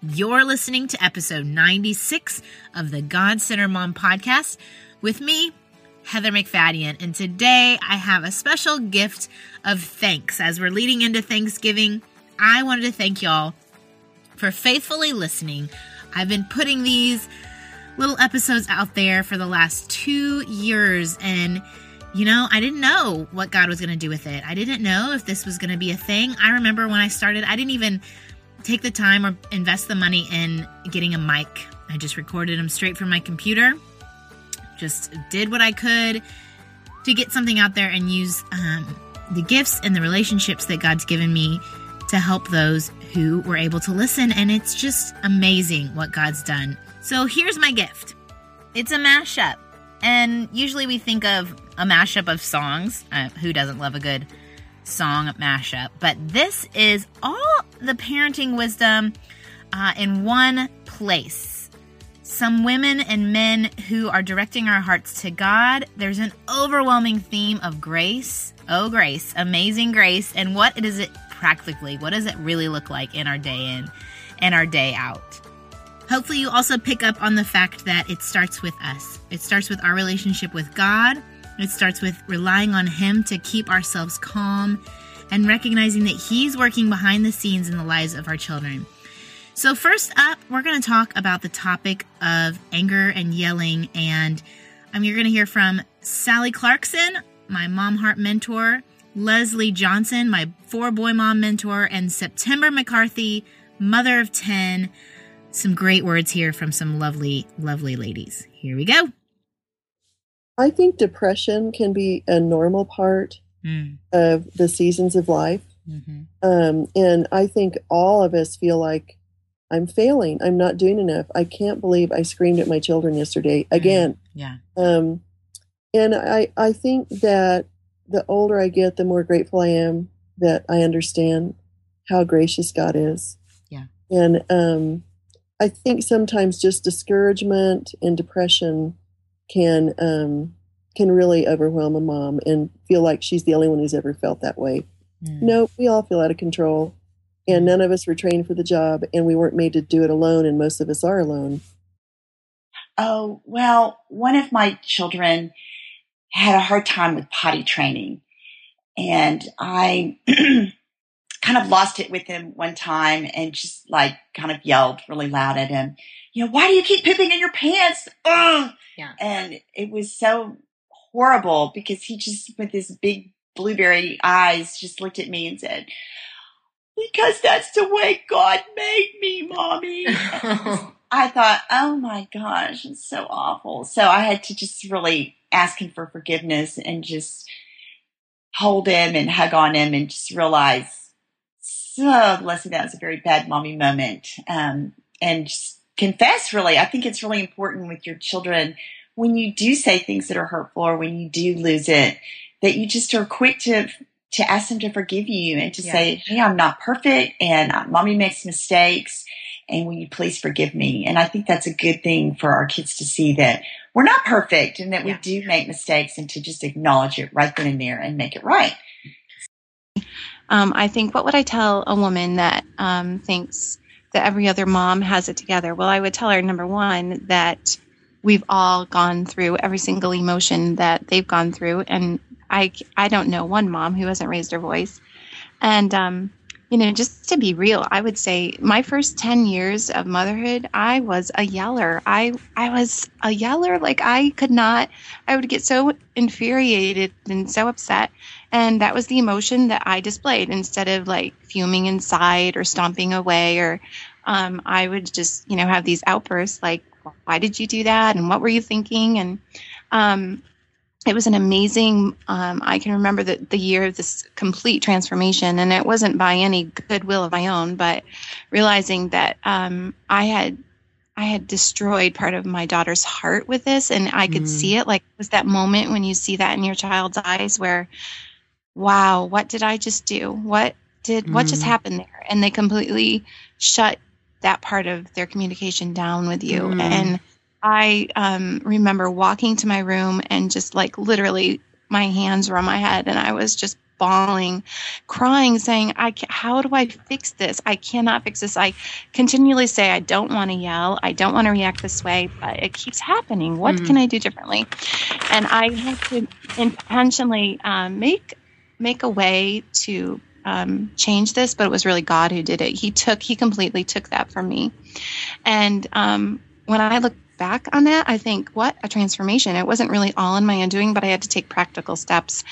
You're listening to episode 96 of the God Center Mom podcast with me, Heather MacFadyen. And today I have a special gift of thanks. As we're leading into Thanksgiving, I wanted to thank y'all for faithfully listening. I've been putting these little episodes out there for the last two years and you know, I didn't know what God was going to do with it. I didn't know if this was going to be a thing. I remember when I started, I didn't even take the time or invest the money in getting a mic. I just recorded them straight from my computer. Just did what I could to get something out there and use um, the gifts and the relationships that God's given me to help those who were able to listen. And it's just amazing what God's done. So here's my gift it's a mashup. And usually we think of a mashup of songs. Uh, who doesn't love a good song mashup? But this is all the parenting wisdom uh, in one place. Some women and men who are directing our hearts to God. There's an overwhelming theme of grace. Oh, grace, amazing grace. And what is it practically? What does it really look like in our day in and our day out? Hopefully, you also pick up on the fact that it starts with us. It starts with our relationship with God. It starts with relying on Him to keep ourselves calm and recognizing that He's working behind the scenes in the lives of our children. So, first up, we're going to talk about the topic of anger and yelling. And um, you're going to hear from Sally Clarkson, my mom heart mentor, Leslie Johnson, my four boy mom mentor, and September McCarthy, mother of 10. Some great words here from some lovely, lovely ladies. Here we go. I think depression can be a normal part mm. of the seasons of life. Mm-hmm. Um, and I think all of us feel like I'm failing. I'm not doing enough. I can't believe I screamed at my children yesterday mm. again. Mm. Yeah. Um, and I, I think that the older I get, the more grateful I am that I understand how gracious God is. Yeah. And um, I think sometimes just discouragement and depression can um, can really overwhelm a mom and feel like she's the only one who's ever felt that way. Mm. No, we all feel out of control, and none of us were trained for the job, and we weren't made to do it alone, and most of us are alone. Oh well, one of my children had a hard time with potty training, and I kind of lost it with him one time and just like kind of yelled really loud at him, you know, why do you keep pooping in your pants? Ugh! Yeah. And it was so horrible because he just, with his big blueberry eyes, just looked at me and said, because that's the way God made me, mommy. I thought, oh my gosh, it's so awful. So I had to just really ask him for forgiveness and just hold him and hug on him and just realize oh, Leslie, that was a very bad mommy moment. Um, and just confess, really. I think it's really important with your children when you do say things that are hurtful or when you do lose it, that you just are quick to to ask them to forgive you and to yeah. say, "Hey, I'm not perfect, and uh, mommy makes mistakes, and will you please forgive me?" And I think that's a good thing for our kids to see that we're not perfect and that yeah. we do make mistakes, and to just acknowledge it right then and there and make it right. Um, I think, what would I tell a woman that um, thinks that every other mom has it together? Well, I would tell her, number one, that we've all gone through every single emotion that they've gone through. And I, I don't know one mom who hasn't raised her voice. And, um, you know, just to be real, I would say my first 10 years of motherhood, I was a yeller. I I was a yeller like I could not I would get so infuriated and so upset and that was the emotion that I displayed instead of like fuming inside or stomping away or um, I would just, you know, have these outbursts like, why did you do that? And what were you thinking? And um, it was an amazing, um, I can remember the, the year of this complete transformation. And it wasn't by any goodwill of my own, but realizing that um, I had I had destroyed part of my daughter's heart with this, and I could mm. see it. Like, it was that moment when you see that in your child's eyes where wow, what did I just do? What did mm. what just mm-hmm. happened there? And they completely shut that part of their communication down with you. Mm. And I um, remember walking to my room and just like literally my hands were on my head and I was just bawling, crying, saying, "I ca- how do I fix this? I cannot fix this." I continually say, "I don't want to yell. I don't want to react this way, but it keeps happening. What Mhm. can I do differently?" And I had to intentionally um, make make a way to um, change this, but it was really God who did it. He took, he completely took that from me. And um, when I look back on that, I think, what a transformation. It wasn't really all in my undoing, but I had to take practical steps.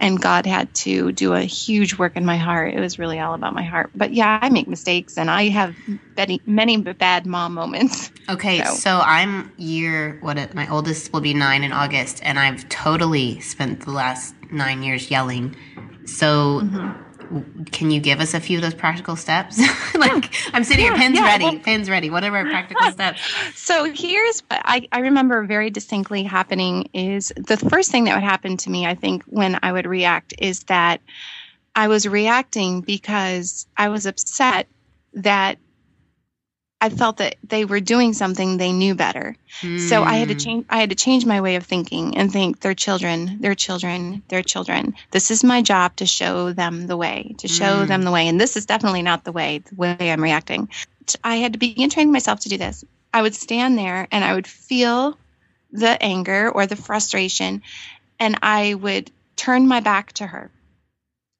And God had to do a huge work in my heart. It was really all about my heart. But yeah, I make mistakes and I have many, many bad mom moments. Okay, So- so, I'm year what my oldest will be nine in August, and I've totally spent the last nine years yelling. So, w- can you give us a few of those practical steps? like I'm sitting here, Yeah, pens yeah, ready, well- pens ready. What are our practical steps? So here's what I, I remember very distinctly happening is the first thing that would happen to me, I think, when I would react is that I was reacting because I was upset that I felt that they were doing something they knew better. So I had to Hmm. change I had to change my way of thinking and think they're children, they're children, they're children. This is my job to show them the way, to show Mm. them the way. And this is definitely not the way, the way I'm reacting. I had to begin training myself to do this. I would stand there and I would feel the anger or the frustration and I would turn my back to her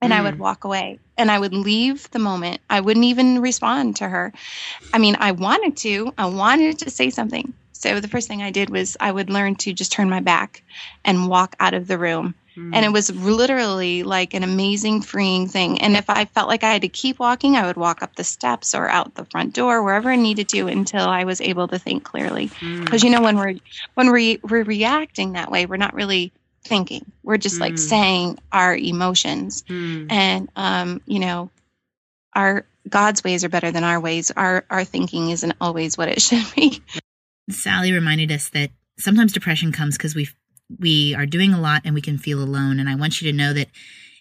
and I would Mm. walk away and I would leave the moment. I wouldn't even respond to her. I mean, I wanted to, I wanted to say something. So the first thing I did was I would learn to just turn my back and walk out of the room. Hmm. And it was literally like an amazing freeing thing. And if I felt like I had to keep walking, I would walk up the steps or out the front door, wherever I needed to until I was able to think clearly. Because you know, when we're when we we're reacting that way, we're not really thinking. We're just like Mm. saying our emotions. Hmm. And um, you know, our God's ways are better than our ways. Our our thinking isn't always what it should be. Sally reminded us that sometimes depression comes because we we are doing a lot and we can feel alone. And I want you to know that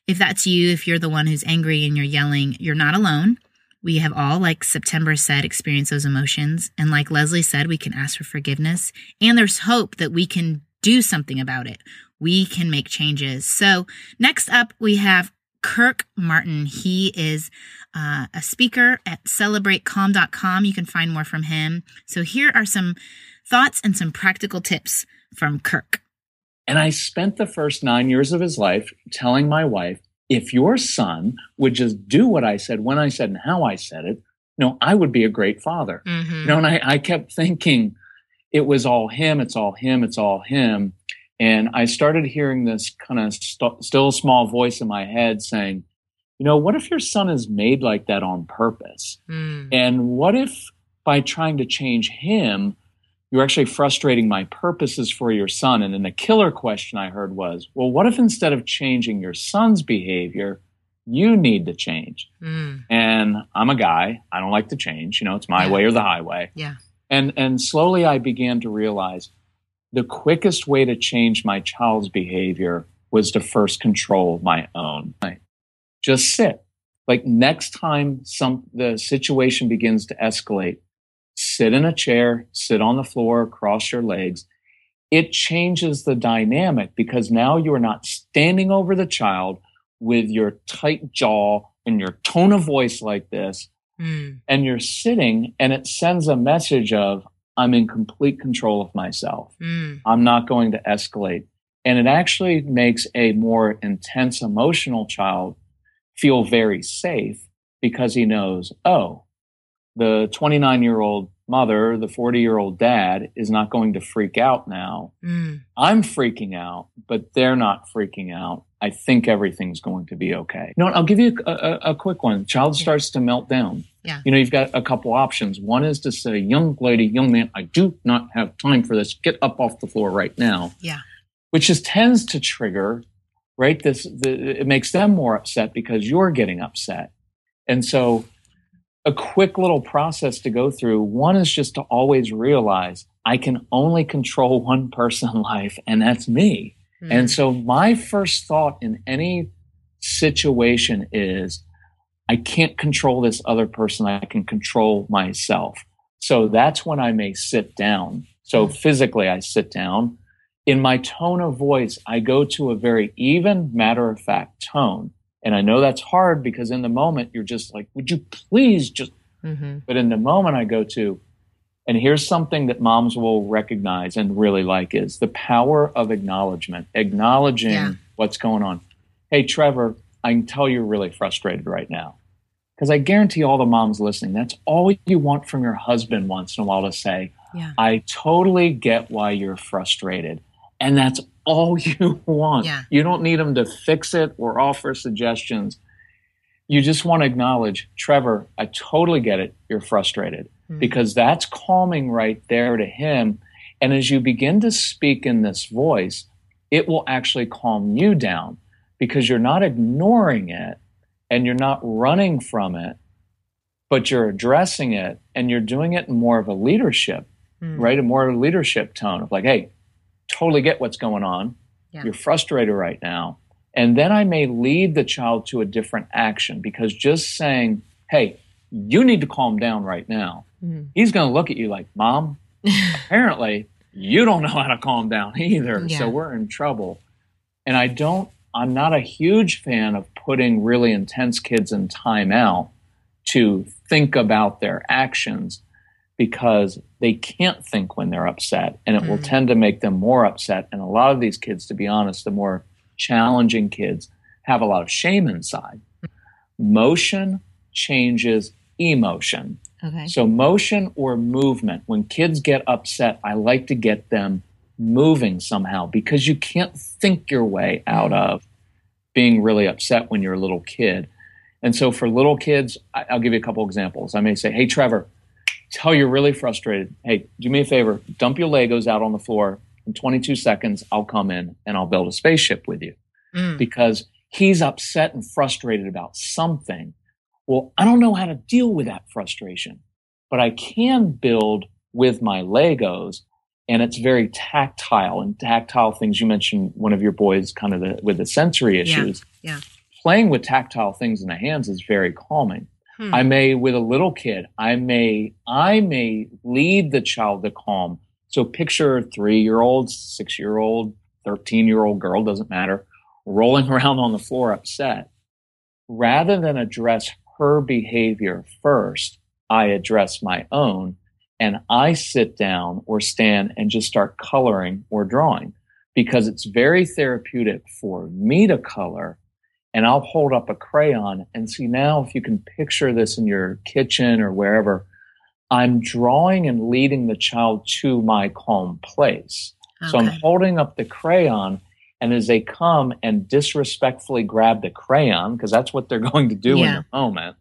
if that's you, if you're the one who's angry and you're yelling, you're not alone. We have all, like September said, experienced those emotions. And like Leslie said, we can ask for forgiveness. And there's hope that we can do something about it. We can make changes. So next up, we have Kirk Martin. He is uh, a speaker at celebratecalm.com. You can find more from him. So here are some thoughts and some practical tips from Kirk. And I spent the first nine years of his life telling my wife, if your son would just do what I said, when I said, and how I said it, you know, I would be a great father. Mm-hmm. You know, and I, I kept thinking it was all him, it's all him, it's all him. And I started hearing this kind of st- still small voice in my head saying, you know, what if your son is made like that on purpose? Hmm. And what if by trying to change him, you're actually frustrating my purposes for your son? And then the killer question I heard was, well, what if instead of changing your son's behavior, you need to change? Hmm. And I'm a guy. I don't like to change. You know, it's my Yeah. way or the highway. Yeah. And and slowly I began to realize the quickest way to change my child's behavior was to first control my own. Just sit. Like next time some the situation begins to escalate, sit in a chair, sit on the floor, cross your legs. It changes the dynamic because now you are not standing over the child with your tight jaw and your tone of voice like this hmm. and you're sitting and it sends a message of i'm in complete control of myself. Mm. I'm not going to escalate. And it actually makes a more intense emotional child feel very safe because he knows oh the 29 year old mother the 40 year old dad is not going to freak out now. Mm. I'm freaking out but they're not freaking out i think everything's going to be okay. You know i'll give you a, a, a quick one. Child Yeah. starts to melt down. Yeah. you know you've got a couple options. One is to say young lady young man i do not have time for this. Get up off the floor right now. Yeah. which just tends to trigger right this the, it makes them more upset because you're getting upset. And so a quick little process to go through. One is just to always realize i can only control one person in life and that's me and so my first thought in any situation is I can't control this other person. I can control myself. So that's when I may sit down. So physically, I sit down. In my tone of voice, I go to a very even, matter of fact tone. And I know that's hard because in the moment you're just like, would you please just, Mm-hmm. but in the moment I go to, and here's something that moms will recognize and really like is the power of acknowledgement, acknowledging Yeah. what's going on. Hey, Trevor, I can tell you're really frustrated right now. Because I guarantee all the moms listening, that's all you want from your husband once in a while to say, Yeah. I totally get why you're frustrated. And that's all you want. Yeah. You don't need them to fix it or offer suggestions. You just want to acknowledge, Trevor, I totally get it. You're frustrated Mhm. because that's calming right there to him. And as you begin to speak in this voice, it will actually calm you down because you're not ignoring it and you're not running from it, but you're addressing it and you're doing it in more of a leadership, Mm. right? A more leadership tone of like, hey, totally get what's going on. Yeah. You're frustrated right now. And then I may lead the child to a different action because just saying, hey, you need to calm down right now. Mhm. He's going to look at you like, Mom, apparently you don't know how to calm down either. Yeah. So we're in trouble. And I don't, I'm not a huge fan of putting really intense kids in timeout to think about their actions because they can't think when they're upset and it will Mhm. tend to make them more upset. And a lot of these kids, to be honest, the more challenging kids have a lot of shame inside. Motion changes emotion. Okay. So, motion or movement, when kids get upset, I like to get them moving somehow because you can't think your way out of being really upset when you're a little kid. And so, for little kids, I'll give you a couple examples. I may say, Hey, Trevor, tell you're really frustrated. Hey, do me a favor, dump your Legos out on the floor. In 22 seconds, I'll come in and I'll build a spaceship with you Mm. because he's upset and frustrated about something. Well, I don't know how to deal with that frustration, but I can build with my Legos and it's very tactile and tactile things. You mentioned one of your boys kind of the, with the sensory issues. yeah. Playing with tactile things in the hands is very calming. Hmm. I may, with a little kid, I may, I may lead the child to calm. So picture a three year old, six year old, 13 year old girl, doesn't matter, rolling around on the floor upset. Rather than address her behavior first, I address my own and I sit down or stand and just start coloring or drawing because it's very therapeutic for me to color and I'll hold up a crayon and see now if you can picture this in your kitchen or wherever, I'm drawing and leading the child to my calm place. So I'm holding up the crayon and as they come and disrespectfully grab the crayon, because that's what they're going to do in Yeah. the moment.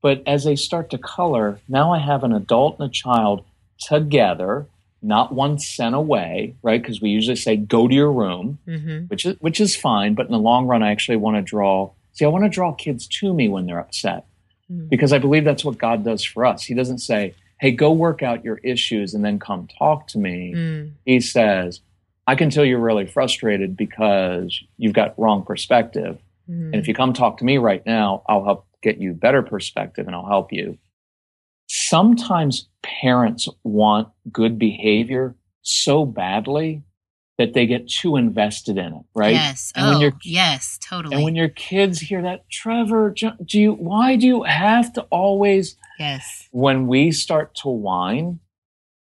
But as they start to color, now I have an adult and a child together, not one sent away, right? Because we usually say, go to your room Mhm. which is which is fine. But in the long run, I actually want to draw. See, I want to draw kids to me when they're upset Mm. because I believe that's what God does for us. He doesn't say, "Hey, go work out your issues and then come talk to me." Mm. He says, "I can tell you're really frustrated because you've got wrong perspective, Mm. and if you come talk to me right now, I'll help get you better perspective and I'll help you." Sometimes parents want good behavior so badly that they get too invested in it, right? Yes. And oh, when yes, totally. and when your kids hear that, Trevor, do you, why do you have to always, yes. when we start to whine,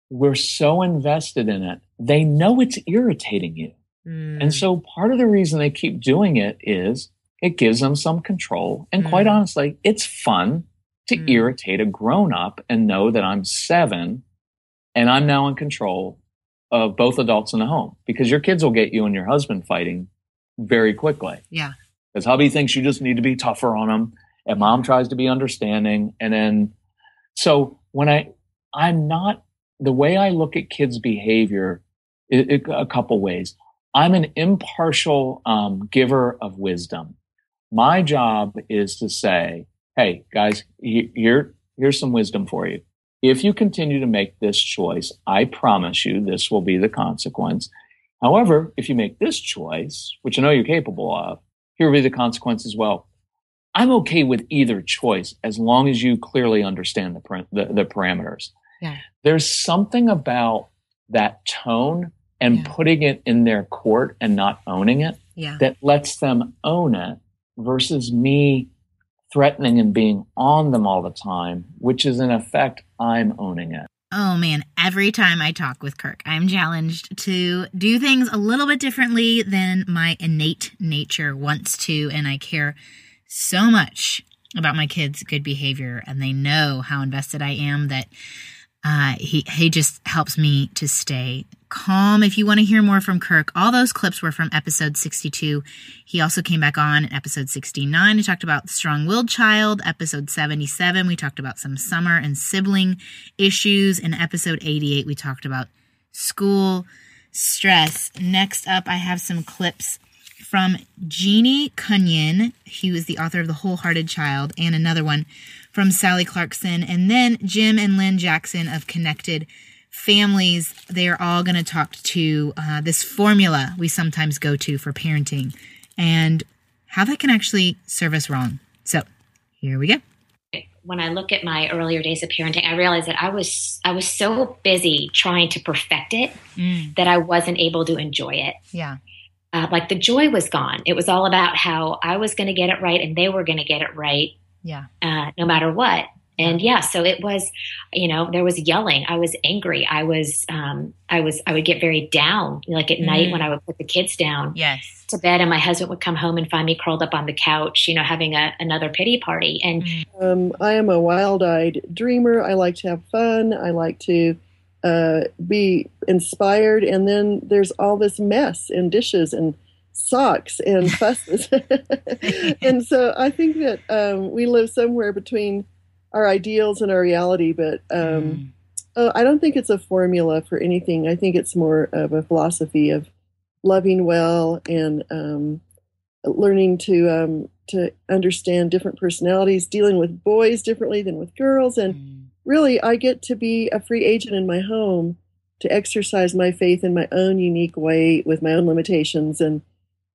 we're so invested in it, they know it's irritating you. Mm. And so part of the reason they keep doing it is it gives them some control. And quite Mm. honestly, it's fun to Mm. irritate a grown up and know that I'm seven and I'm now in control of both adults in the home because your kids will get you and your husband fighting very quickly. Yeah. Because hubby thinks you just need to be tougher on him, and mom tries to be understanding. And then, so when I, I'm not the way I look at kids' behavior, it, it- a couple ways. I'm an impartial um, giver of wisdom. My job is to say, "Hey, guys, he- here, here's some wisdom for you. If you continue to make this choice, I promise you this will be the consequence. However, if you make this choice, which I know you're capable of, here will be the consequence as well. I'm okay with either choice as long as you clearly understand the, the, the parameters. Yeah. There's something about that tone and Yeah. putting it in their court and not owning it Yeah. that lets them own it versus me threatening and being on them all the time, which is in effect, I'm owning it. Oh man, every time I talk with Kirk, I'm challenged to do things a little bit differently than my innate nature wants to. And I care so much about my kids' good behavior, and they know how invested I am that uh, he he just helps me to stay calm. If you want to hear more from Kirk, all those clips were from episode 62. He also came back on in episode 69 We talked about strong-willed child. Episode 77, we talked about some summer and sibling issues. In episode 88, we talked about school stress. Next up, I have some clips from Jeannie Cunnion, who is the author of The Wholehearted Child, and another one from Sally Clarkson, and then Jim and Lynn Jackson of Connected Families. They are all going to talk to uh, this formula we sometimes go to for parenting and how that can actually serve us wrong. So here we go when I look at my earlier days of parenting, I realized that I was I was so busy trying to perfect it mm. that I wasn't able to enjoy it. Yeah uh, like the joy was gone. It was all about how I was going to get it right and they were going to get it right. Yeah. Uh, no matter what. And yeah, so it was, you know, there was yelling. I was angry. I was, um, I was, I would get very down, like at mm. night when I would put the kids down yes. to bed, and my husband would come home and find me curled up on the couch, you know, having a, another pity party. And mm. um, I am a wild-eyed dreamer. I like to have fun. I like to uh, be inspired. And then there's all this mess and dishes and socks and fusses. and so I think that um, we live somewhere between our ideals and our reality, but um, mm. uh, I don't think it's a formula for anything. I think it's more of a philosophy of loving well and um, learning to um, to understand different personalities, dealing with boys differently than with girls, and mm really, I get to be a free agent in my home to exercise my faith in my own unique way with my own limitations. And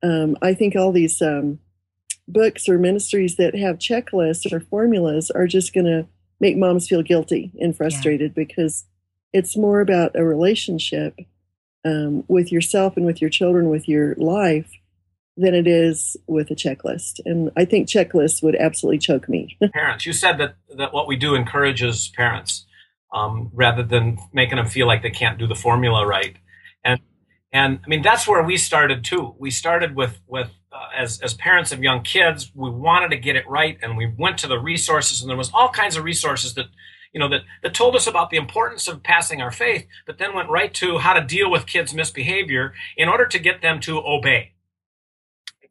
um, I think all these um, books or ministries that have checklists or formulas are just going to make moms feel guilty and frustrated yeah. because it's more about a relationship um, with yourself and with your children, with your life, than it is with a checklist. And I think checklists would absolutely choke me. parents, you said that, that what we do encourages parents um, rather than making them feel like they can't do the formula right. And I mean that's where we started too. We started with with uh, as as parents of young kids, we wanted to get it right, and we went to the resources, and there was all kinds of resources that you know that that told us about the importance of passing our faith, but then went right to how to deal with kids' misbehavior in order to get them to obey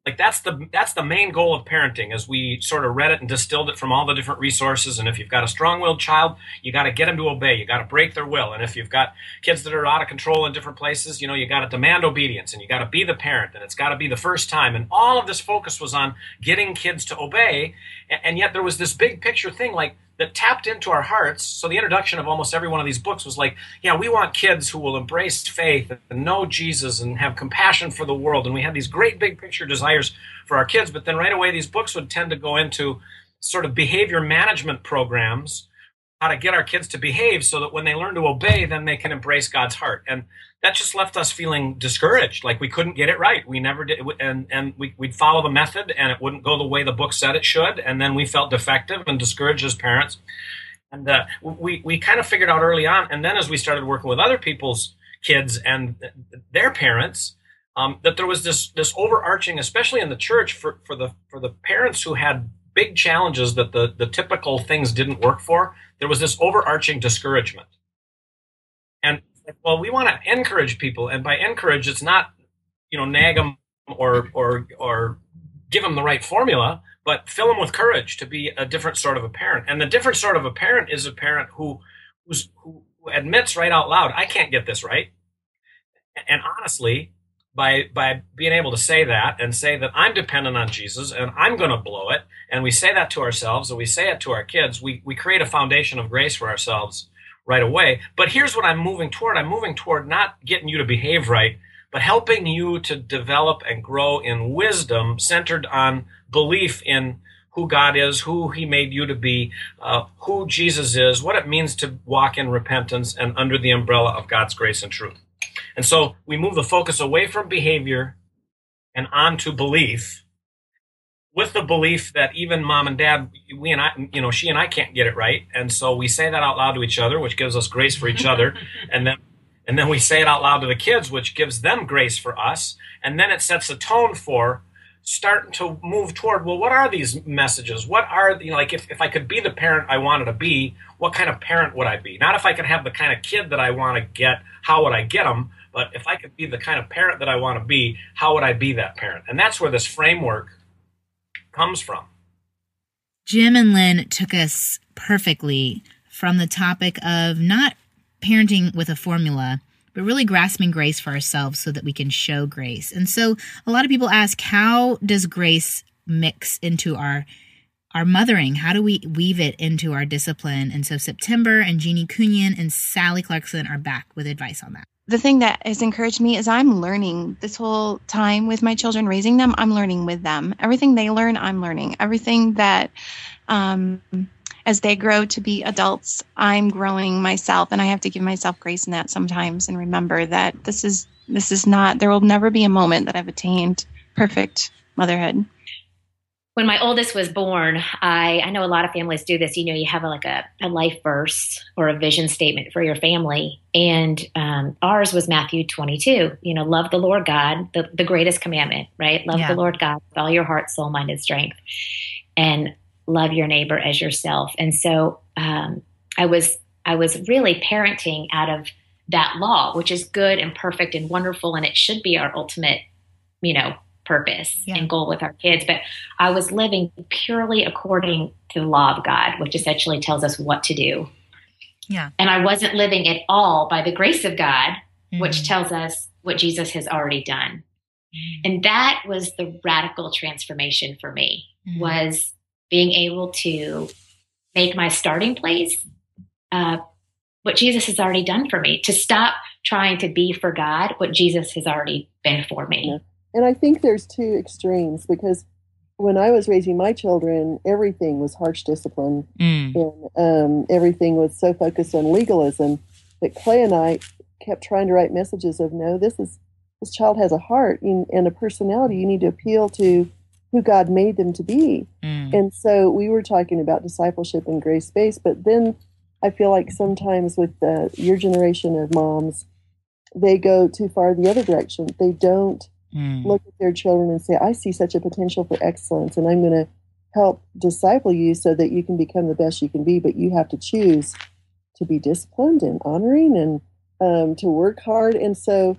like that's the that's the main goal of parenting as we sort of read it and distilled it from all the different resources and if you've got a strong-willed child you got to get them to obey you got to break their will and if you've got kids that are out of control in different places you know you got to demand obedience and you got to be the parent and it's got to be the first time and all of this focus was on getting kids to obey and yet there was this big picture thing like that tapped into our hearts. So the introduction of almost every one of these books was like, yeah, we want kids who will embrace faith and know Jesus and have compassion for the world. And we had these great big picture desires for our kids. But then right away, these books would tend to go into sort of behavior management programs how to get our kids to behave so that when they learn to obey, then they can embrace God's heart. And that just left us feeling discouraged, like we couldn't get it right. We never did, and and we, we'd follow the method, and it wouldn't go the way the book said it should, and then we felt defective and discouraged as parents. And uh, we we kind of figured out early on, and then as we started working with other people's kids and their parents, um, that there was this this overarching, especially in the church, for for the for the parents who had big challenges that the the typical things didn't work for there was this overarching discouragement. Well, we want to encourage people, and by encourage, it's not you know nag them or or or give them the right formula, but fill them with courage to be a different sort of a parent. And the different sort of a parent is a parent who who's, who admits right out loud, I can't get this right. And honestly, by by being able to say that and say that I'm dependent on Jesus and I'm going to blow it, and we say that to ourselves and we say it to our kids, we we create a foundation of grace for ourselves right away. But here's what I'm moving toward: I'm moving toward not getting you to behave right, but helping you to develop and grow in wisdom centered on belief in who God is, who He made you to be, uh, who Jesus is, what it means to walk in repentance and under the umbrella of God's grace and truth. And so we move the focus away from behavior and onto belief with the belief that even mom and dad, we and I, you know, she and I can't get it right, and so we say that out loud to each other, which gives us grace for each other, and then and then we say it out loud to the kids, which gives them grace for us, and then it sets a tone for starting to move toward well what are these messages? What are you know like if, if i could be the parent i wanted to be what kind of parent would i be? Not if i could have the kind of kid that i want to get how would i get them but if i could be the kind of parent that i want to be how would i be that parent? And that's where this framework comes from jim and lynn took us perfectly from the topic of not parenting with a formula but really grasping grace for ourselves so that we can show grace. And so a lot of people ask, how does grace mix into our our mothering? How do we weave it into our discipline? And so September and Jeannie Cunnion and Sally Clarkson are back with advice on that. The thing that has encouraged me is I'm learning this whole time with my children, raising them. I'm learning with them. Everything they learn, I'm learning. Everything that um, as they grow to be adults, I'm growing myself and I have to give myself grace in that sometimes and remember that this is this is not there will never be a moment that I've attained perfect motherhood. When my oldest was born, I, I know a lot of families do this. You know, you have a, like a, a life verse or a vision statement for your family. And um, ours was Matthew 22. You know, love the Lord God, the, the greatest commandment, right? Love yeah. the Lord God with all your heart, soul, mind, and strength. And love your neighbor as yourself. And so um, I was I was really parenting out of that law, which is good and perfect and wonderful, and it should be our ultimate, you know, purpose yeah. and goal with our kids. But I was living purely according to the law of God, which essentially tells us what to do. Yeah. And I wasn't living at all by the grace of God, mm-hmm. which tells us what Jesus has already done. Mm-hmm. And that was the radical transformation for me mm-hmm. was being able to make my starting place uh, what Jesus has already done for me, to stop trying to be for God what Jesus has already been for me. And I think there's two extremes because when I was raising my children, everything was harsh discipline mm. and um, everything was so focused on legalism that Clay and I kept trying to write messages of no, this is this child has a heart and a personality. You need to appeal to who God made them to be. Mm. And so we were talking about discipleship and grace based, but then I feel like sometimes with the, your generation of moms, they go too far the other direction. They don't mm. look at their children and say, I see such a potential for excellence, and I'm going to help disciple you so that you can become the best you can be, but you have to choose to be disciplined and honoring and um, to work hard. And so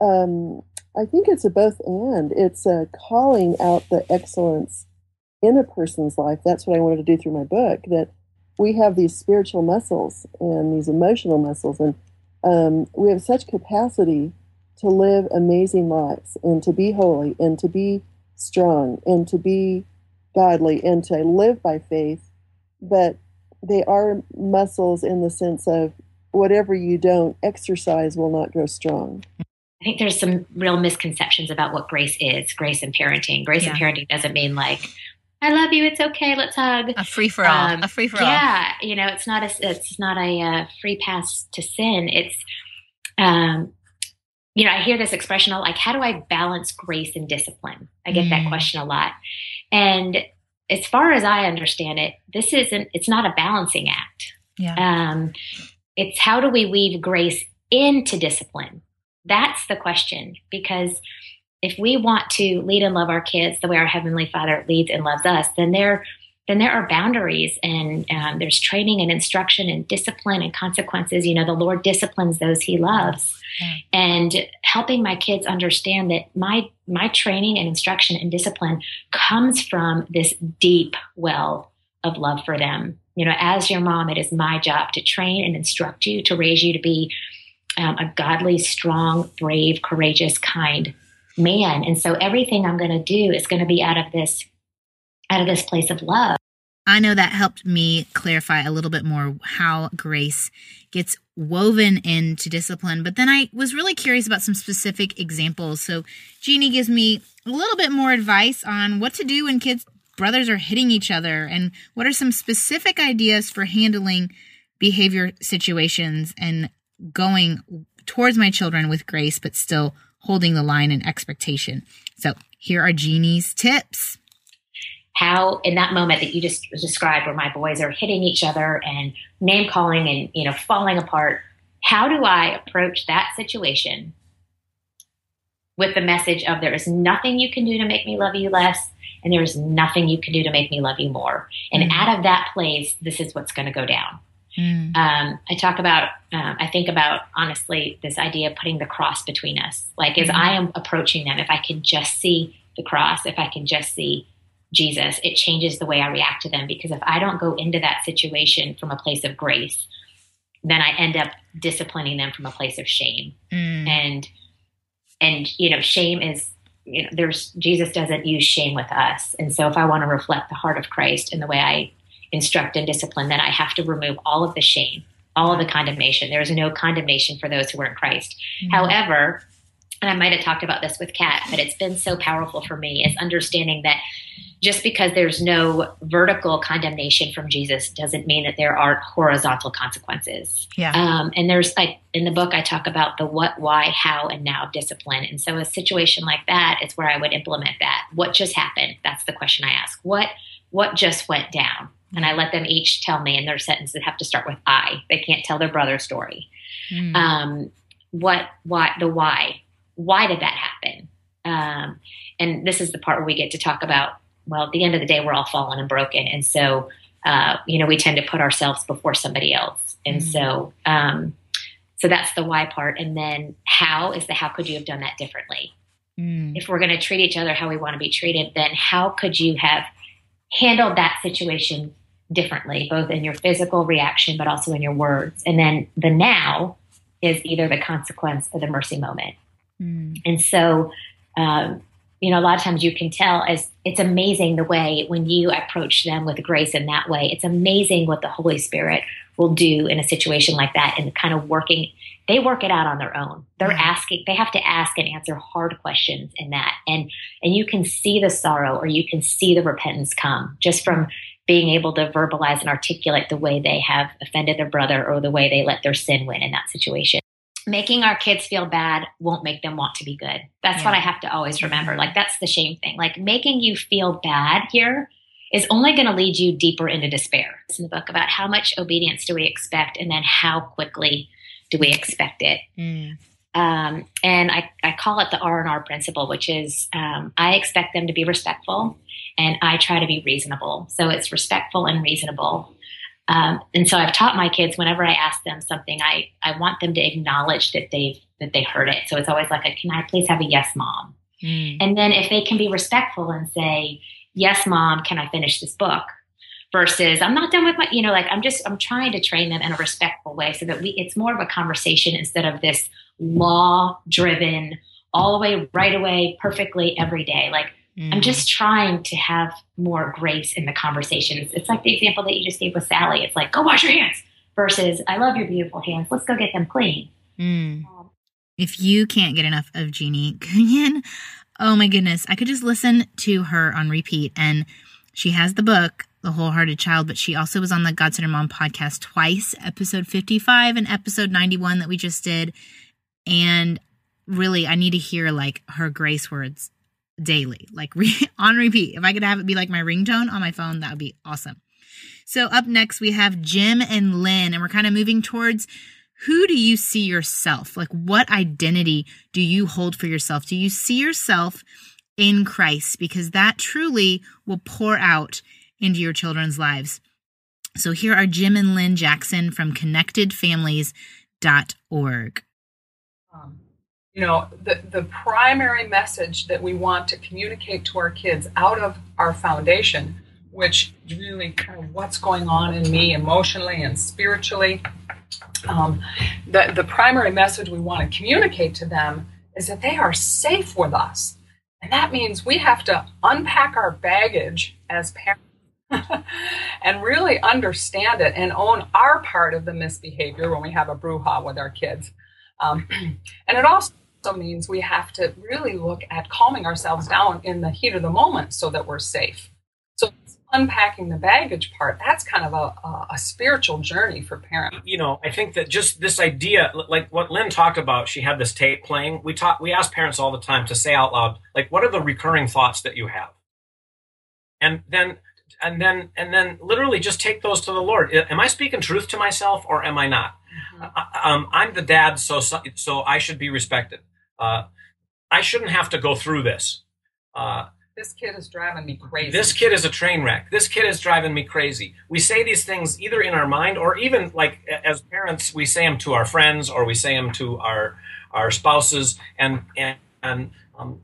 um, I think it's a both and. It's a calling out the excellence in a person's life. That's what I wanted to do through my book. That we have these spiritual muscles and these emotional muscles, and um, we have such capacity to live amazing lives and to be holy and to be strong and to be godly and to live by faith. But they are muscles in the sense of whatever you don't exercise will not grow strong. I think there's some real misconceptions about what grace is, grace and parenting. Grace yeah. and parenting doesn't mean like, I love you, it's okay, let's hug. A free for all. Um, a free for all. Yeah, you know, it's not a it's not a uh, free pass to sin. It's um you know, I hear this expression like, how do I balance grace and discipline? I get mm. that question a lot. And as far as I understand it, this isn't, it's not a balancing act. Yeah. Um, it's how do we weave grace into discipline? That's the question. Because if we want to lead and love our kids the way our Heavenly Father leads and loves us, then there, then there are boundaries and um, there's training and instruction and discipline and consequences. You know, the Lord disciplines those He loves, and helping my kids understand that my my training and instruction and discipline comes from this deep well of love for them. You know, as your mom, it is my job to train and instruct you to raise you to be um, a godly, strong, brave, courageous, kind man. And so everything I'm going to do is going to be out of this out of this place of love. I know that helped me clarify a little bit more how grace gets woven into discipline. But then I was really curious about some specific examples. So Jeannie gives me a little bit more advice on what to do when kids brothers are hitting each other and what are some specific ideas for handling behavior situations and going towards my children with grace, but still holding the line and expectation. So here are Jeannie's tips. How in that moment that you just described where my boys are hitting each other and name calling and you know falling apart how do i approach that situation with the message of there is nothing you can do to make me love you less and there is nothing you can do to make me love you more and mm. out of that place this is what's going to go down mm. um, i talk about um, i think about honestly this idea of putting the cross between us like as mm. i am approaching them if i can just see the cross if i can just see Jesus, it changes the way I react to them because if I don't go into that situation from a place of grace, then I end up disciplining them from a place of shame. Mm. And and you know, shame is you know, there's Jesus doesn't use shame with us. And so if I want to reflect the heart of Christ in the way I instruct and discipline, then I have to remove all of the shame, all of the condemnation. There is no condemnation for those who are in Christ. Mm. However, and I might have talked about this with Kat, but it's been so powerful for me is understanding that just because there's no vertical condemnation from Jesus doesn't mean that there aren't horizontal consequences. Yeah. Um, and there's like in the book, I talk about the what, why, how, and now discipline. And so a situation like that is where I would implement that. What just happened? That's the question I ask. What what just went down? And I let them each tell me, and their sentences have to start with I. They can't tell their brother's story. Mm. Um, what, why, the why? Why did that happen? Um, and this is the part where we get to talk about well, at the end of the day, we're all fallen and broken. And so, uh, you know, we tend to put ourselves before somebody else. And mm-hmm. so, um, so that's the why part. And then how is the how could you have done that differently? Mm. If we're going to treat each other how we want to be treated, then how could you have handled that situation differently, both in your physical reaction, but also in your words? And then the now is either the consequence or the mercy moment. Mm. And so, um, you know, a lot of times you can tell as it's amazing the way when you approach them with grace in that way, it's amazing what the Holy Spirit will do in a situation like that and kind of working they work it out on their own they're yeah. asking they have to ask and answer hard questions in that and and you can see the sorrow or you can see the repentance come just from being able to verbalize and articulate the way they have offended their brother or the way they let their sin win in that situation making our kids feel bad won't make them want to be good. That's yeah. what I have to always remember. Like that's the shame thing. Like making you feel bad here is only going to lead you deeper into despair. It's in the book about how much obedience do we expect and then how quickly do we expect it. Mm. Um, and I, I call it the R and R principle, which is um, I expect them to be respectful and I try to be reasonable. So it's respectful and reasonable. Um, and so I've taught my kids whenever I ask them something, I, I want them to acknowledge that they've that they heard it. So it's always like, a, "Can I please have a yes, mom?" Mm. And then if they can be respectful and say, "Yes, mom, can I finish this book?" versus I'm not done with my, you know, like I'm just I'm trying to train them in a respectful way so that we it's more of a conversation instead of this law driven all the way right away perfectly every day. Like Mm. I'm just trying to have more grace in the conversations. It's like the example that you just gave with Sally. It's like, go wash your hands versus, I love your beautiful hands. Let's go get them clean. Mm. Um, if you can't get enough of Jeannie Cunnion, oh my goodness, I could just listen to her on repeat. And she has the book, The Wholehearted Child, but she also was on the God Center Mom podcast twice, episode 55 and episode 91 that we just did. And really, I need to hear like her grace words daily, like re- on repeat. If I could have it be like my ringtone on my phone, that would be awesome. So, up next, we have Jim and Lynn, and we're kind of moving towards who do you see yourself? Like, what identity do you hold for yourself? Do you see yourself in Christ? Because that truly will pour out into your children's lives. So, here are Jim and Lynn Jackson from connectedfamilies.org. Um you know, the, the primary message that we want to communicate to our kids out of our foundation, which really kind of what's going on in me emotionally and spiritually. Um, the, the primary message we want to communicate to them is that they are safe with us. And that means we have to unpack our baggage as parents and really understand it and own our part of the misbehavior when we have a brouhaha with our kids. Um, and it also also means we have to really look at calming ourselves down in the heat of the moment so that we're safe. So unpacking the baggage part, that's kind of a, a, spiritual journey for parents. You know, I think that just this idea, like what Lynn talked about, she had this tape playing. We talk, we ask parents all the time to say out loud, like, what are the recurring thoughts that you have? and then and then and then literally just take those to the Lord. Am I speaking truth to myself or am I not? Mm-hmm. I, um, I'm the dad, so so I should be respected. Uh, I shouldn't have to go through this. Uh, this kid is driving me crazy. This kid is a train wreck. This kid is driving me crazy. We say these things either in our mind or even like as parents, we say them to our friends or we say them to our our spouses, and and and um,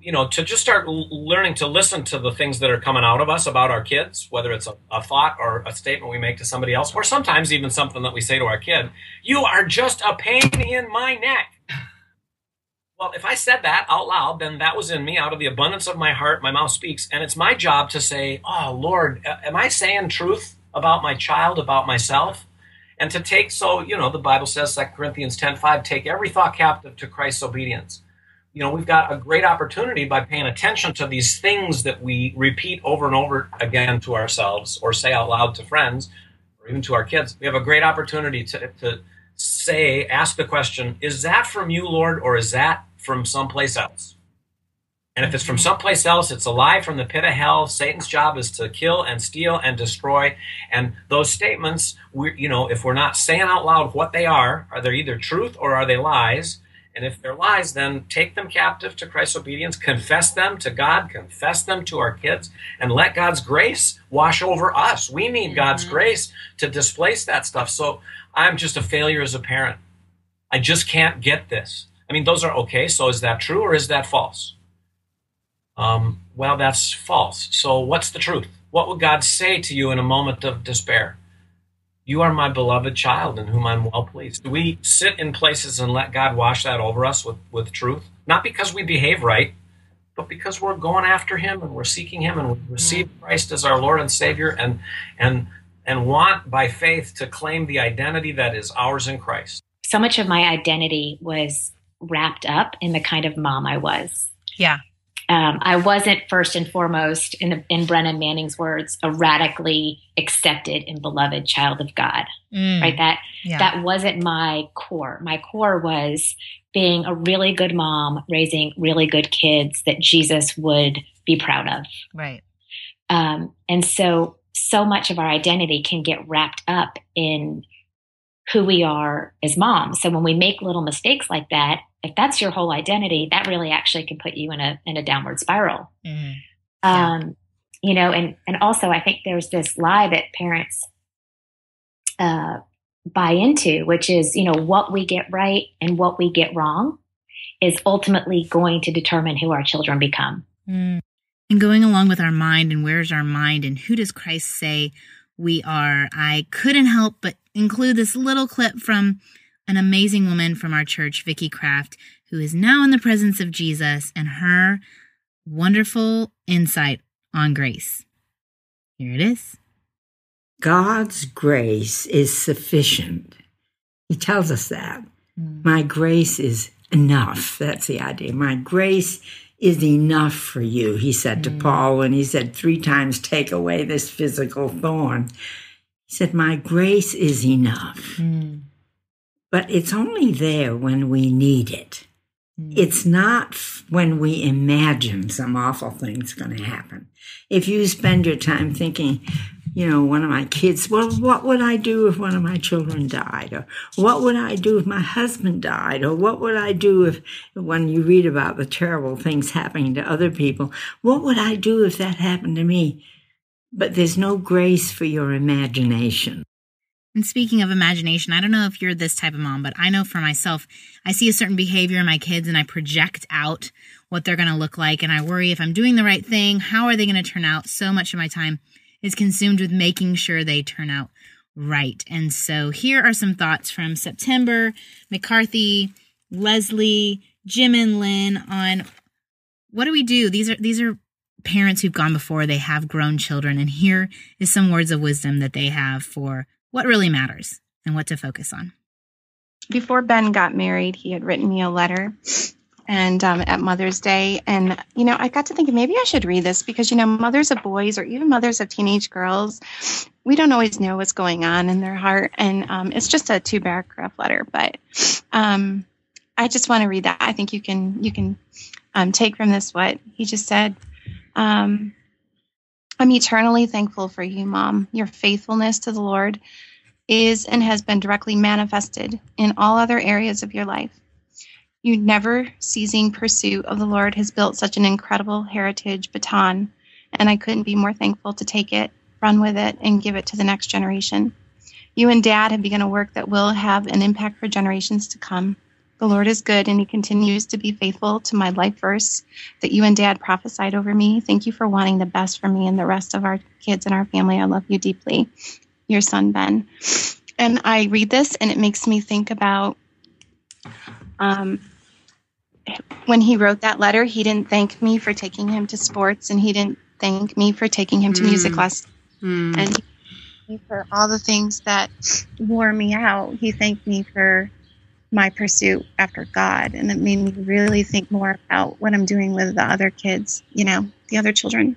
you know to just start learning to listen to the things that are coming out of us about our kids whether it's a, a, thought or a statement we make to somebody else or sometimes even something that we say to our kid you are just a pain in my neck well if i said that out loud then that was in me out of the abundance of my heart my mouth speaks. And it's my job to say oh lord am i saying truth about my child about myself? And to take so you know the bible says 2 corinthians 10 5 take every thought captive to christ's obedience. You know, we've got a great opportunity by paying attention to these things that we repeat over and over again to ourselves or say out loud to friends or even to our kids. We have a great opportunity to, to say, ask the question, is that from you, Lord, or is that from someplace else? And if it's from someplace else, it's a lie from the pit of hell. Satan's job is to kill and steal and destroy. And those statements, we, you know, if we're not saying out loud what they are, are they either truth or are they lies? And if they're lies, then take them captive to Christ's obedience, confess them to God, confess them to our kids, and let God's grace wash over us. We need mm-hmm. God's grace to displace that stuff. So I'm just a failure as a parent. I just can't get this. I mean, those are okay. So is that true or is that false? Um, well, that's false. So what's the truth? What would God say to you in a moment of despair? You are my beloved child in whom I'm well pleased. Do we sit in places and let God wash that over us with, with truth? Not because we behave right, but because we're going after him and we're seeking him and we receive Christ as our Lord and Savior and and and want by faith to claim the identity that is ours in Christ. So much of my identity was wrapped up in the kind of mom I was. Yeah um, I wasn't first and foremost, in, in Brennan Manning's words, a radically accepted and beloved child of God. Mm. Right? That yeah. that wasn't my core. My core was being a really good mom, raising really good kids that Jesus would be proud of. Right. Um, and so, so much of our identity can get wrapped up in who we are as moms. So when we make little mistakes like that, if that's your whole identity, that really actually can put you in a in a downward spiral. Mm-hmm. Yeah. Um, you know, and and also I think there's this lie that parents uh, buy into, which is you know what we get right and what we get wrong is ultimately going to determine who our children become. Mm. And going along with our mind and where's our mind and who does Christ say we are? I couldn't help but include this little clip from an amazing woman from our church, Vicki Kraft, who is now in the presence of Jesus and her wonderful insight on grace. Here it is. God's grace is sufficient. He tells us that. Mm. My grace is enough. That's the idea. My grace is enough for you, he said mm. to Paul when he said three times, Take away this physical thorn. He said, My grace is enough. Mm. But it's only there when we need it. Mm. It's not when we imagine some awful thing's going to happen. If you spend your time thinking, you know, one of my kids, well, what would I do if one of my children died? Or what would I do if my husband died? Or what would I do if, when you read about the terrible things happening to other people, what would I do if that happened to me? But there's no grace for your imagination. And speaking of imagination, I don't know if you're this type of mom, but I know for myself, I see a certain behavior in my kids and I project out what they're going to look like. And I worry if I'm doing the right thing, how are they going to turn out? So much of my time is consumed with making sure they turn out right. And so here are some thoughts from September, McCarthy, Leslie, Jim and Lynn on what do we do? These are, these are parents who've gone before. They have grown children. And here is some words of wisdom that they have for what really matters and what to focus on. Before Ben got married, he had written me a letter and um, at Mother's Day. And, you know, I got to thinking maybe I should read this because, you know, mothers of boys or even mothers of teenage girls, we don't always know what's going on in their heart. And um, it's just a two paragraph letter. But um, I just want to read that. I think you can, you can um, take from this what he just said. Um, I'm eternally thankful for you, Mom. Your faithfulness to the Lord is and has been directly manifested in all other areas of your life. Your never ceasing pursuit of the Lord has built such an incredible heritage baton, and I couldn't be more thankful to take it, run with it, and give it to the next generation. You and Dad have begun a work that will have an impact for generations to come. The Lord is good, and He continues to be faithful to my life verse that you and Dad prophesied over me. Thank you for wanting the best for me and the rest of our kids and our family. I love you deeply. Your son, Ben. And I read this, and it makes me think about um, when he wrote that letter, he didn't thank me for taking him to sports, and he didn't thank me for taking him to Mm. music lessons. Mm. And he thanked me for all the things that wore me out. He thanked me for my pursuit after God. And it made me really think more about what I'm doing with the other kids, you know, the other children.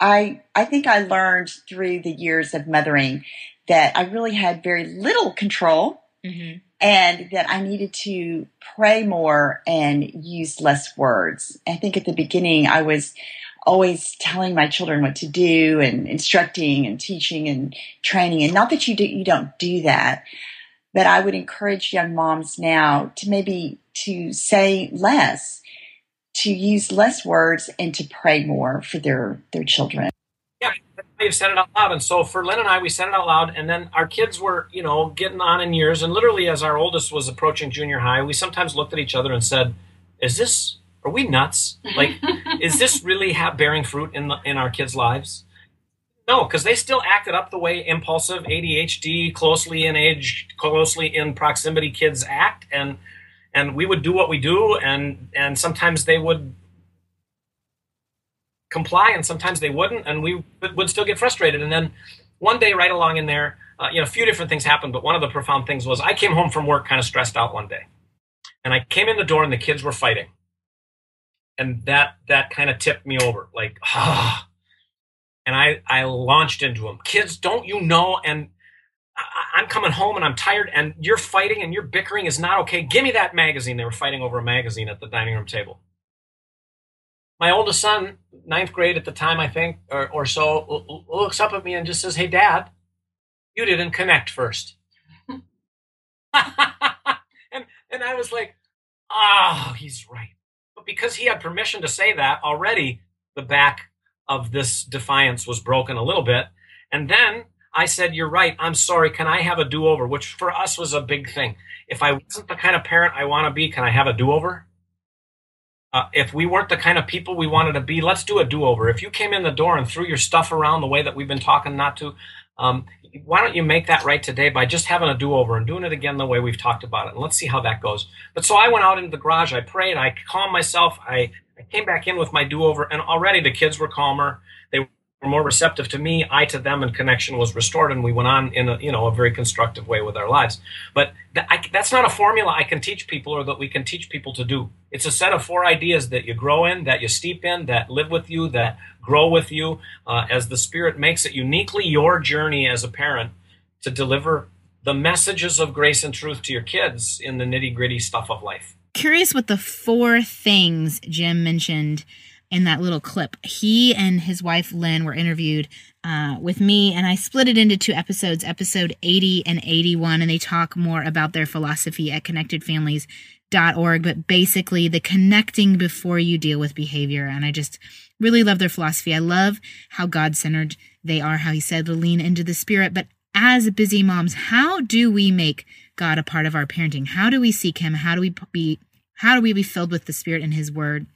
I I think I learned through the years of mothering that I really had very little control Mm-hmm. And that I needed to pray more and use less words. I think at the beginning I was always telling my children what to do and instructing and teaching and training and not that you do you don't do that but I would encourage young moms now to maybe to say less to use less words and to pray more for their their children. Yeah, you've said it out loud. And so for Lynn and I, we said it out loud. And then our kids were, you know, getting on in years. And literally, as our oldest was approaching junior high, we sometimes looked at each other and said, "Is this? Are we nuts? Like, is this really ha- bearing fruit in the, in our kids' lives?" No, because they still acted up the way impulsive, ADHD, closely in age, closely in proximity kids act, and and we would do what we do, and and sometimes they would comply and sometimes they wouldn't and we would- still get frustrated. And then one day right along in there uh, you know a few different things happened but one of the profound things was i came home from work kind of stressed out one day. And i came in the door and the kids were fighting. And that that kind of tipped me over like ah and i i launched into them kids don't you know and i'm coming home and i'm tired and you're fighting and you're bickering is not okay. Give me that magazine. They were fighting over a magazine at the dining room table my oldest son, ninth grade at the time, I think, or, or so, looks up at me and just says, Hey, dad, you didn't connect first. and, and I was like, Oh, he's right. But because he had permission to say that already, the back of this defiance was broken a little bit. And then I said, You're right. I'm sorry. Can I have a do over? Which for us was a big thing. If I wasn't the kind of parent I want to be, can I have a do over? Uh, if we weren't the kind of people we wanted to be, let's do a do over. If you came in the door and threw your stuff around the way that we've been talking not to, um, why don't you make that right today by just having a do over and doing it again the way we've talked about it? And let's see how that goes. But so I went out into the garage, I prayed, I calmed myself, I, I came back in with my do over, and already the kids were calmer. Were more receptive to me, I to them, and connection was restored, and we went on in a you know a very constructive way with our lives. But th- I, that's not a formula I can teach people or that we can teach people to do. It's a set of four ideas that you grow in, that you steep in, that live with you, that grow with you, uh, as the Spirit makes it uniquely your journey as a parent to deliver the messages of grace and truth to your kids in the nitty gritty stuff of life. Curious what the four things Jim mentioned in that little clip. He and his wife Lynn were interviewed uh, with me, and I split it into two episodes episode 80 and 81, and they talk more about their philosophy at connectedfamilies.org, but basically the connecting before you deal with behavior. And I just really love their philosophy. I love how God centered they are, how he said to lean into the spirit. But as busy moms, how do we make God a part of our parenting? How do we seek him? How do we be how do we be filled with the spirit and his word?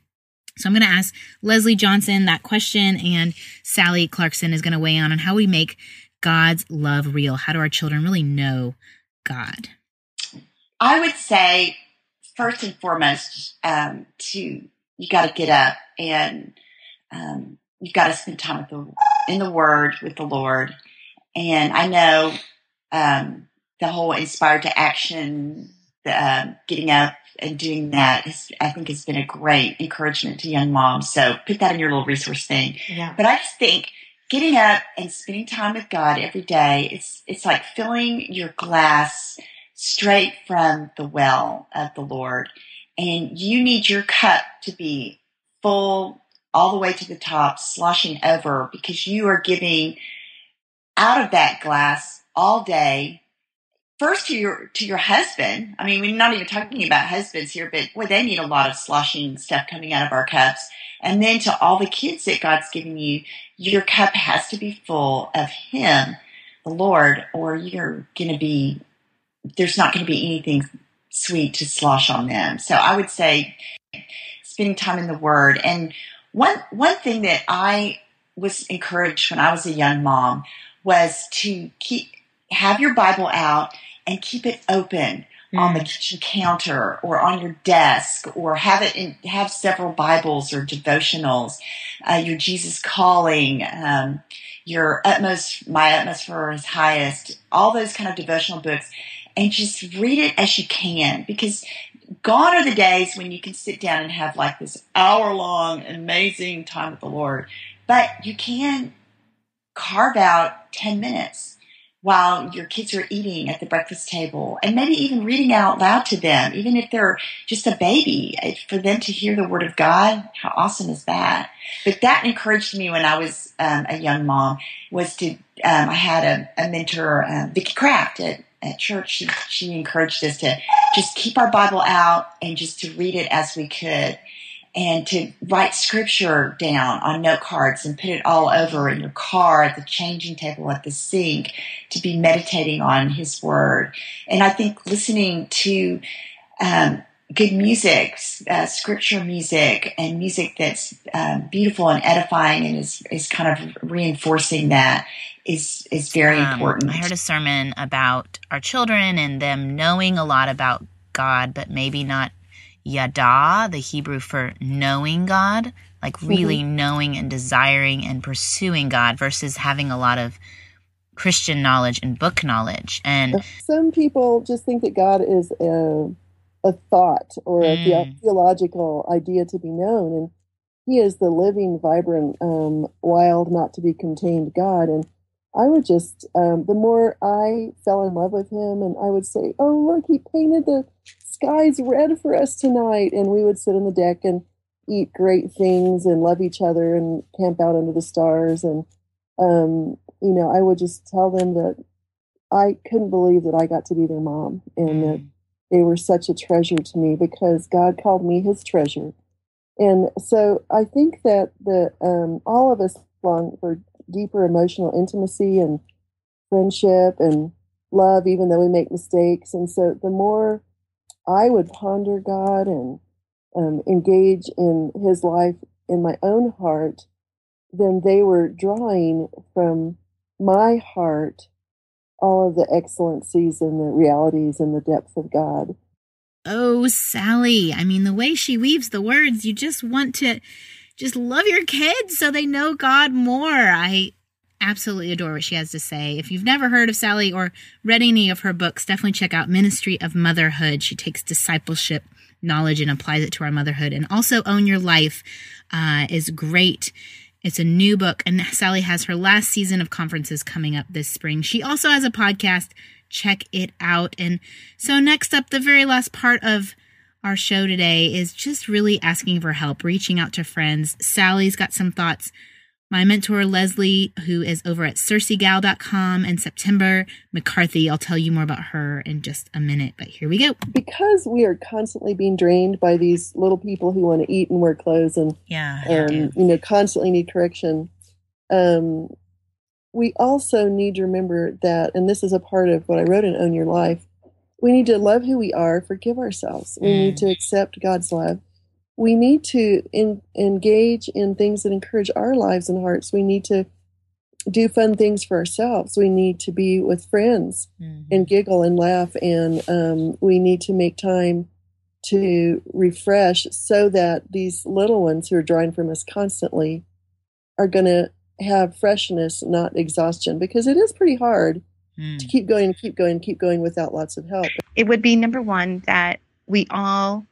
So I'm going to ask Leslie Johnson that question, and Sally Clarkson is going to weigh in on how we make God's love real. How do our children really know God? I would say first and foremost, um, to you got to get up and um, you've got to spend time with the in the Word with the Lord. And I know um, the whole inspired to action, um, getting up and doing that, has, I think, has been a great encouragement to young moms. So put that in your little resource thing. Yeah. But I just think getting up and spending time with God every day, it's it's like filling your glass straight from the well of the Lord. And you need your cup to be full all the way to the top, sloshing over because you are giving out of that glass all day. First to your to your husband. I mean, we're not even talking mm-hmm. about husbands here, but boy, they need a lot of sloshing stuff coming out of our cups. And then to all the kids that God's given you, your cup has to be full of Him, the Lord, or you're going to be, there's not going to be anything sweet to slosh on them. So I would say spending time in the Word. And one, one thing that I was encouraged when I was a young mom was to keep, have your Bible out and keep it open on the Mm. kitchen counter or on your desk or have it in, have several Bibles or devotionals, uh, your Jesus calling, um, your utmost, my utmost for his highest, all those kind of devotional books and just read it as you can because gone are the days when you can sit down and have like this hour long amazing time with the Lord, but you can carve out 10 minutes while your kids are eating at the breakfast table and maybe even reading out loud to them, even if they're just a baby, for them to hear the word of God. How awesome is that? But that encouraged me when I was um, a young mom was to, um, I had a, a mentor, um, Vicki Kraft at, at church. She, she encouraged us to just keep our Bible out and just to read it as we could and to write scripture down on note cards and put it all over in your car, at the changing table, at the sink, to be meditating on His Word. And I think listening to um, good music, uh, scripture music, and music that's um, beautiful and edifying, and is is kind of reinforcing that is is very Um, important. I heard a sermon about our children and them knowing a lot about God, but maybe not yada, the Hebrew for knowing God, like really knowing and desiring and pursuing God versus having a lot of Christian knowledge and book knowledge. And Some people just think that God is a, a thought or a the- Mm. theological idea to be known, and He is the living, vibrant, um, wild, not to be contained God. And I would just, um, the more I fell in love with Him, and I would say, "Oh, look, He painted the skies red for us tonight," and we would sit on the deck and eat great things and love each other and camp out under the stars and um, you know, I would just tell them that I couldn't believe that I got to be their mom and that they were such a treasure to me because God called me his treasure. And so I think that the um, all of us long for deeper emotional intimacy and friendship and love, even though we make mistakes. And so the more I would ponder God and um, engage in his life in my own heart, then they were drawing from my heart all of the excellencies and the realities and the depth of God. oh, Sally, I mean, the way she weaves the words, you just want to just love your kids so they know God more. I absolutely adore what she has to say. If you've never heard of Sally or read any of her books, definitely check out Ministry of Motherhood. She takes discipleship knowledge and applies it to our motherhood. And also, Own Your Life uh, is great. It's a new book, and Sally has her last season of conferences coming up this spring. She also has a podcast. Check it out. And so, next up, the very last part of our show today is just really asking for help, reaching out to friends. Sally's got some thoughts. My mentor, Leslie, who is over at CerseiGal.com, and September McCarthy. I'll tell you more about her in just a minute, but here we go. Because we are constantly being drained by these little people who want to eat and wear clothes and Yeah, I um, you know constantly need correction. Um, we also need to remember that, and this is a part of what I wrote in Own Your Life. We need to love who we are, forgive ourselves. We need to accept God's love. We need to in, engage in things that encourage our lives and hearts. We need to do fun things for ourselves. We need to be with friends Mhm. and giggle and laugh, and um, we need to make time to refresh so that these little ones who are drawing from us constantly are going to have freshness, not exhaustion, because it is pretty hard Mm. to keep going and keep going and keep going without lots of help. it would be number one that we all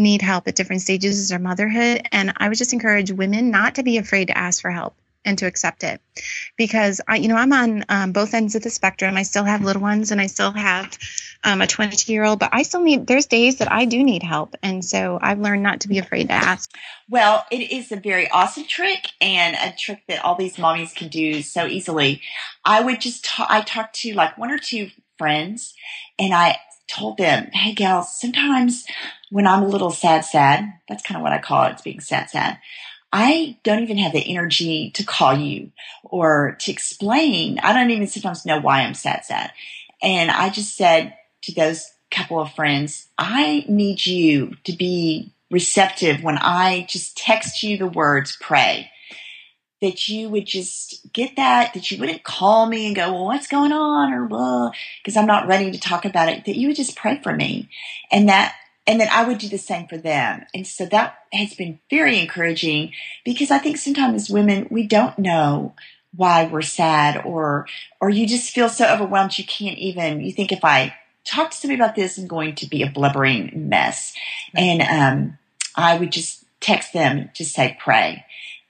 need help at different stages of our motherhood. And I would just encourage women not to be afraid to ask for help and to accept it because I, you know, I'm on um, both ends of the spectrum. I still have little ones and I still have um, a 22 year old, but I still need, there's days that I do need help. And so I've learned not to be afraid to ask. Well, it is a very awesome trick and a trick that all these mommies can do so easily. I would just talk, I talked to like one or two friends and I told them, Hey gals, sometimes when I'm a little sad, sad, that's kind of what I call it. It's being sad, sad. I don't even have the energy to call you or to explain. I don't even sometimes know why I'm sad, sad. And I just said to those couple of friends, I need you to be receptive when I just text you the words pray. That you would just get that, that you wouldn't call me and go, well, what's going on? Or, well, because I'm not ready to talk about it, that you would just pray for me. And that and then I would do the same for them. And so that has been very encouraging because I think sometimes as women, we don't know why we're sad or, or you just feel so overwhelmed you can't even, you think if I talk to somebody about this, I'm going to be a blubbering mess. And, um, I would just text them, just say pray.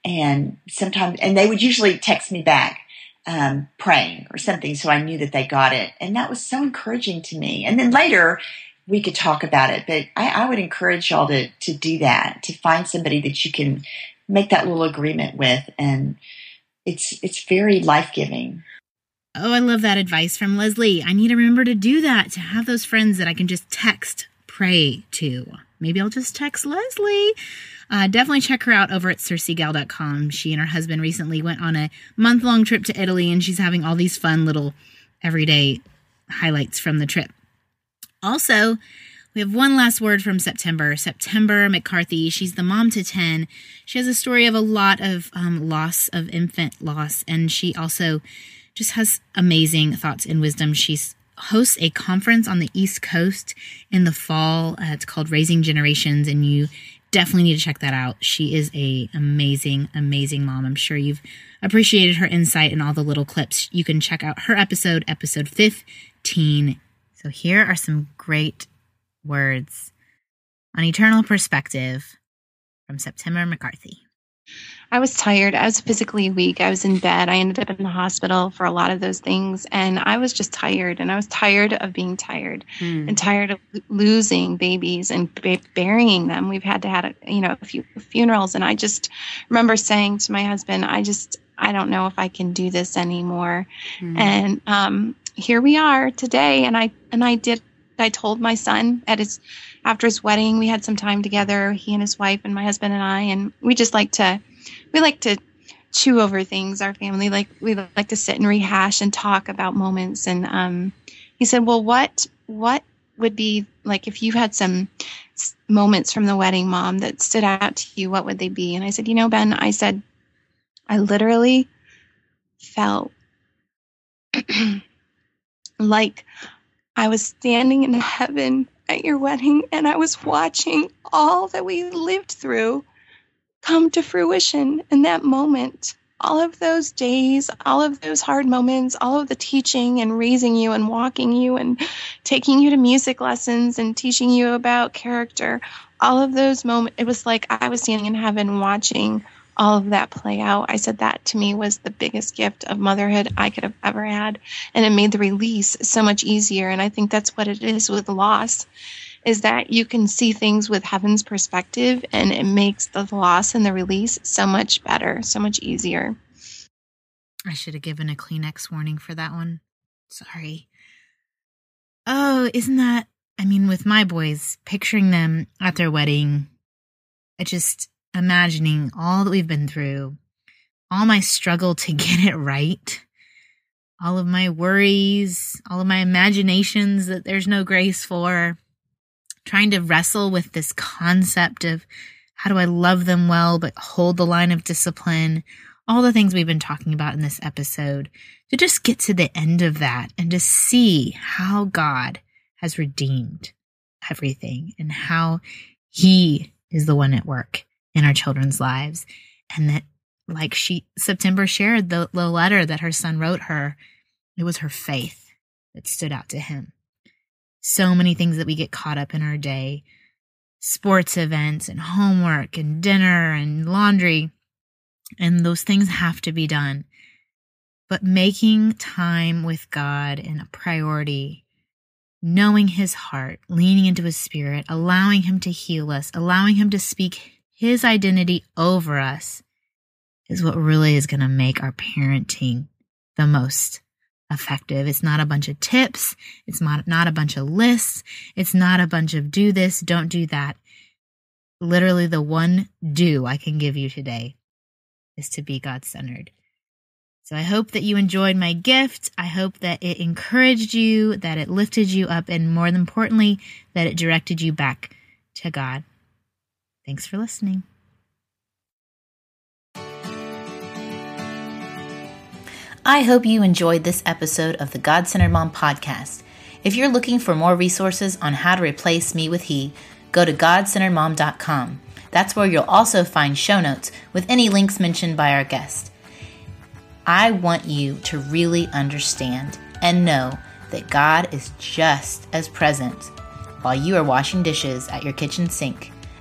And sometimes, and they would usually text me back, um, praying or something. So I knew that they got it. And that was so encouraging to me. And then later, we could talk about it. But I, I would encourage y'all to to do that, to find somebody that you can make that little agreement with, and it's it's very life giving. Oh, I love that advice from Leslie. I need to remember to do that, to have those friends that I can just text, pray to. Maybe I'll just text Leslie. Uh, definitely check her out over at circegal.com. She and her husband recently went on a month long trip to Italy, and she's having all these fun little everyday highlights from the trip. Also, we have one last word from September. September McCarthy. She's the mom to 10. She has a story of a lot of um, loss, of infant loss, and she also just has amazing thoughts and wisdom. She hosts a conference on the East Coast in the fall. Uh, it's called Raising Generations, and you definitely need to check that out. She is a amazing, amazing mom. I'm sure you've appreciated her insight and all the little clips. You can check out her episode, episode 15 so here are some great words on eternal perspective from September McCarthy. I was tired. I was physically weak. I was in bed. I ended up in the hospital for a lot of those things. And I was just tired. And I was tired of being tired hmm. and tired of losing babies and burying them. We've had to have, you know, a few funerals. And I just remember saying to my husband, I just, I don't know if I can do this anymore. Hmm. And um, here we are today. And i and i did i told my son at his after his wedding we had some time together he and his wife and my husband and i. And we just like to we like to chew over things our family. Like we like to sit and rehash and talk about moments. And um he said well what what would be like if you had some moments from the wedding mom that stood out to you what would they be? And i said you know ben i said i literally felt like I was standing in heaven at your wedding and I was watching all that we lived through come to fruition in that moment. All of those days, all of those hard moments, all of the teaching and raising you and walking you and taking you to music lessons and teaching you about character, all of those moments, it was like I was standing in heaven watching all of that play out. I said that to me was the biggest gift of motherhood I could have ever had. And it made the release so much easier. And I think that's what it is with loss is that you can see things with heaven's perspective and it makes the loss and the release so much better, so much easier. I should have given a Kleenex warning for that one. Sorry. Oh, isn't that I mean with my boys, picturing them at their wedding, it just imagining all that we've been through, all my struggle to get it right, all of my worries, all of my imaginations that there's no grace for, trying to wrestle with this concept of how do I love them well but hold the line of discipline, all the things we've been talking about in this episode, to just get to the end of that and to see how God has redeemed everything and how He is the one at work in our children's lives. And that, like she, September shared the, the letter that her son wrote her, it was her faith that stood out to him. So many things that we get caught up in our day sports events and homework and dinner and laundry. And those things have to be done. But making time with God and a priority knowing his heart, leaning into his spirit, allowing him to heal us, allowing him to speak his identity over us is what really is going to make our parenting the most effective. It's not a bunch of tips. It's not, not a bunch of lists. It's not a bunch of do this, don't do that. Literally, the one do I can give you today is to be God centered. So I hope that you enjoyed my gift. I hope that it encouraged you, that it lifted you up, and more importantly, that it directed you back to God. Thanks for listening. I hope you enjoyed this episode of the God Centered Mom podcast. If you're looking for more resources on how to replace me with he, go to godcenteredmom.com. That's where you'll also find show notes with any links mentioned by our guest. I want you to really understand and know that God is just as present while you are washing dishes at your kitchen sink